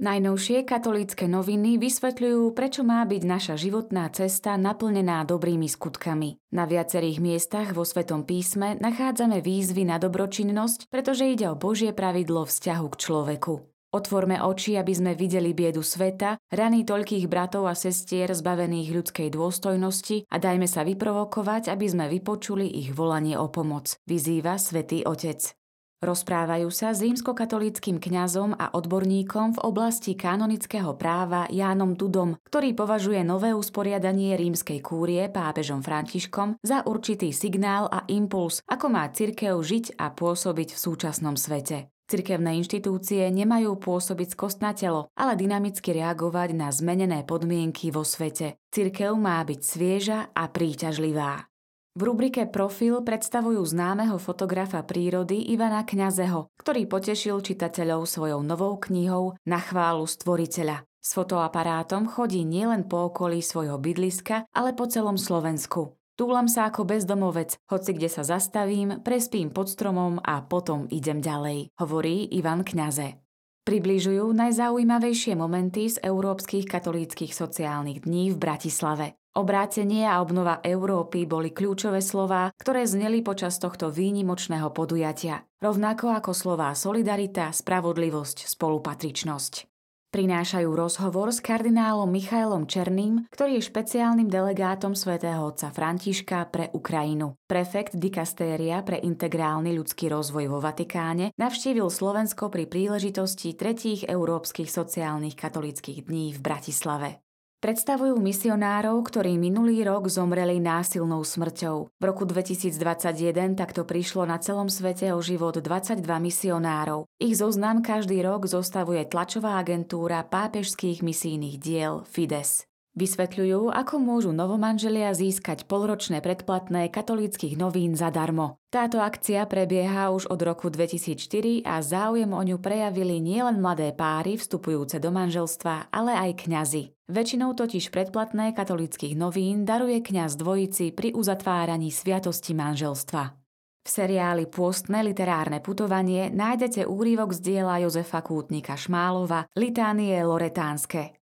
Najnovšie katolícke noviny vysvetľujú, prečo má byť naša životná cesta naplnená dobrými skutkami. Na viacerých miestach vo Svetom písme nachádzame výzvy na dobročinnosť, pretože ide o Božie pravidlo vzťahu k človeku. Otvorme oči, aby sme videli biedu sveta, rany toľkých bratov a sestier zbavených ľudskej dôstojnosti a dajme sa vyprovokovať, aby sme vypočuli ich volanie o pomoc, vyzýva Svetý Otec. Rozprávajú sa s rímskokatolíckým kňazom a odborníkom v oblasti kanonického práva Jánom Dudom, ktorý považuje nové usporiadanie rímskej kúrie pápežom Františkom za určitý signál a impuls, ako má cirkev žiť a pôsobiť v súčasnom svete. Cirkevné inštitúcie nemajú pôsobiť skostnatelo, ale dynamicky reagovať na zmenené podmienky vo svete. Cirkev má byť svieža a príťažlivá. V rubrike Profil predstavujú známeho fotografa prírody Ivana Kňazeho, ktorý potešil čitateľov svojou novou knihou Na chválu stvoriteľa. S fotoaparátom chodí nielen po okolí svojho bydliska, ale po celom Slovensku. Túlam sa ako bezdomovec, hoci kde sa zastavím, prespím pod stromom a potom idem ďalej, hovorí Ivan Kňaze. Približujú najzaujímavejšie momenty z európskych katolíckých sociálnych dní v Bratislave. Obrátenie a obnova Európy boli kľúčové slová, ktoré zneli počas tohto výnimočného podujatia, rovnako ako slová solidarita, spravodlivosť, spolupatričnosť. Prinášajú rozhovor s kardinálom Michailom Černým, ktorý je špeciálnym delegátom svätého otca Františka pre Ukrajinu. Prefekt dikastéria pre integrálny ľudský rozvoj vo Vatikáne navštívil Slovensko pri príležitosti tretích európskych sociálnych katolických dní v Bratislave. Predstavujú misionárov, ktorí minulý rok zomreli násilnou smrťou. V roku 2021 takto prišlo na celom svete o život 22 misionárov. Ich zoznam každý rok zostavuje tlačová agentúra pápežských misijných diel Fides. Vysvetľujú, ako môžu novomanželia získať polročné predplatné katolíckých novín zadarmo. Táto akcia prebieha už od roku 2004 a záujem o ňu prejavili nielen mladé páry vstupujúce do manželstva, ale aj kňazi. Väčšinou totiž predplatné katolických novín daruje kňaz dvojici pri uzatváraní sviatosti manželstva. V seriáli Pôstne literárne putovanie nájdete úrivok z diela Jozefa Kútnika Šmálova Litánie Loretánske.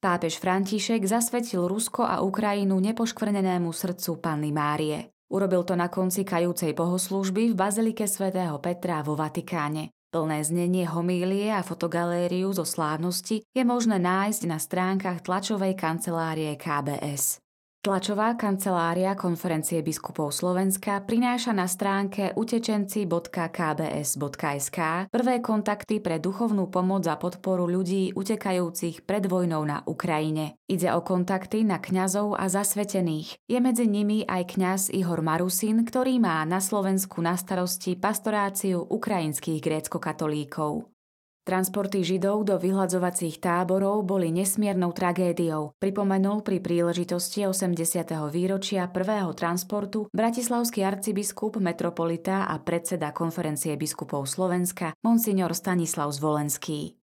Pápež František zasvetil Rusko a Ukrajinu nepoškvrnenému srdcu Panny Márie. Urobil to na konci kajúcej bohoslúžby v Bazilike svätého Petra vo Vatikáne. Plné znenie homílie a fotogalériu zo slávnosti je možné nájsť na stránkach tlačovej kancelárie KBS. Tlačová kancelária konferencie biskupov Slovenska prináša na stránke utečenci.kbs.sk prvé kontakty pre duchovnú pomoc a podporu ľudí utekajúcich pred vojnou na Ukrajine. Ide o kontakty na kňazov a zasvetených. Je medzi nimi aj kňaz Ihor Marusin, ktorý má na Slovensku na starosti pastoráciu ukrajinských grécko-katolíkov. Transporty Židov do vyhľadzovacích táborov boli nesmiernou tragédiou, pripomenul pri príležitosti 80. výročia prvého transportu bratislavský arcibiskup, metropolita a predseda konferencie biskupov Slovenska, monsignor Stanislav Zvolenský.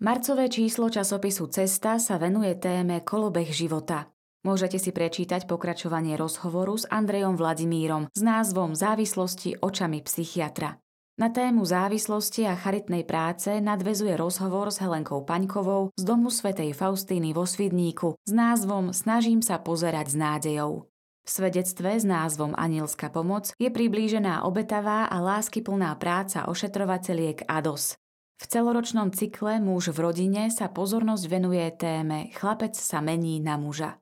Marcové číslo časopisu Cesta sa venuje téme kolobeh života. Môžete si prečítať pokračovanie rozhovoru s Andrejom Vladimírom s názvom Závislosti očami psychiatra. Na tému závislosti a charitnej práce nadvezuje rozhovor s Helenkou Paňkovou z domu svätej Faustíny vo Svidníku s názvom Snažím sa pozerať s nádejou. V svedectve s názvom Anielská pomoc je priblížená obetavá a láskyplná práca ošetrovateľiek ADOS. V celoročnom cykle Muž v rodine sa pozornosť venuje téme Chlapec sa mení na muža.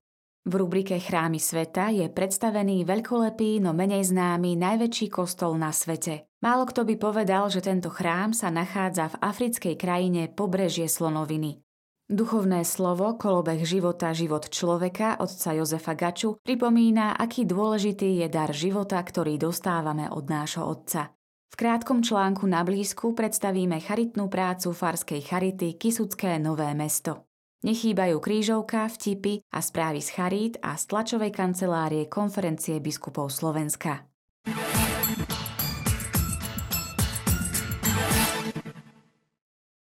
V rubrike Chrámy sveta je predstavený veľkolepý, no menej známy najväčší kostol na svete. Málo kto by povedal, že tento chrám sa nachádza v africkej krajine pobrežie Slonoviny. Duchovné slovo Kolobeh života život človeka otca Jozefa Gaču pripomína, aký dôležitý je dar života, ktorý dostávame od nášho otca. V krátkom článku na blízku predstavíme charitnú prácu farskej charity Kisucké Nové mesto. Nechýbajú krížovka, vtipy a správy z charít a z tlačovej kancelárie konferencie biskupov Slovenska.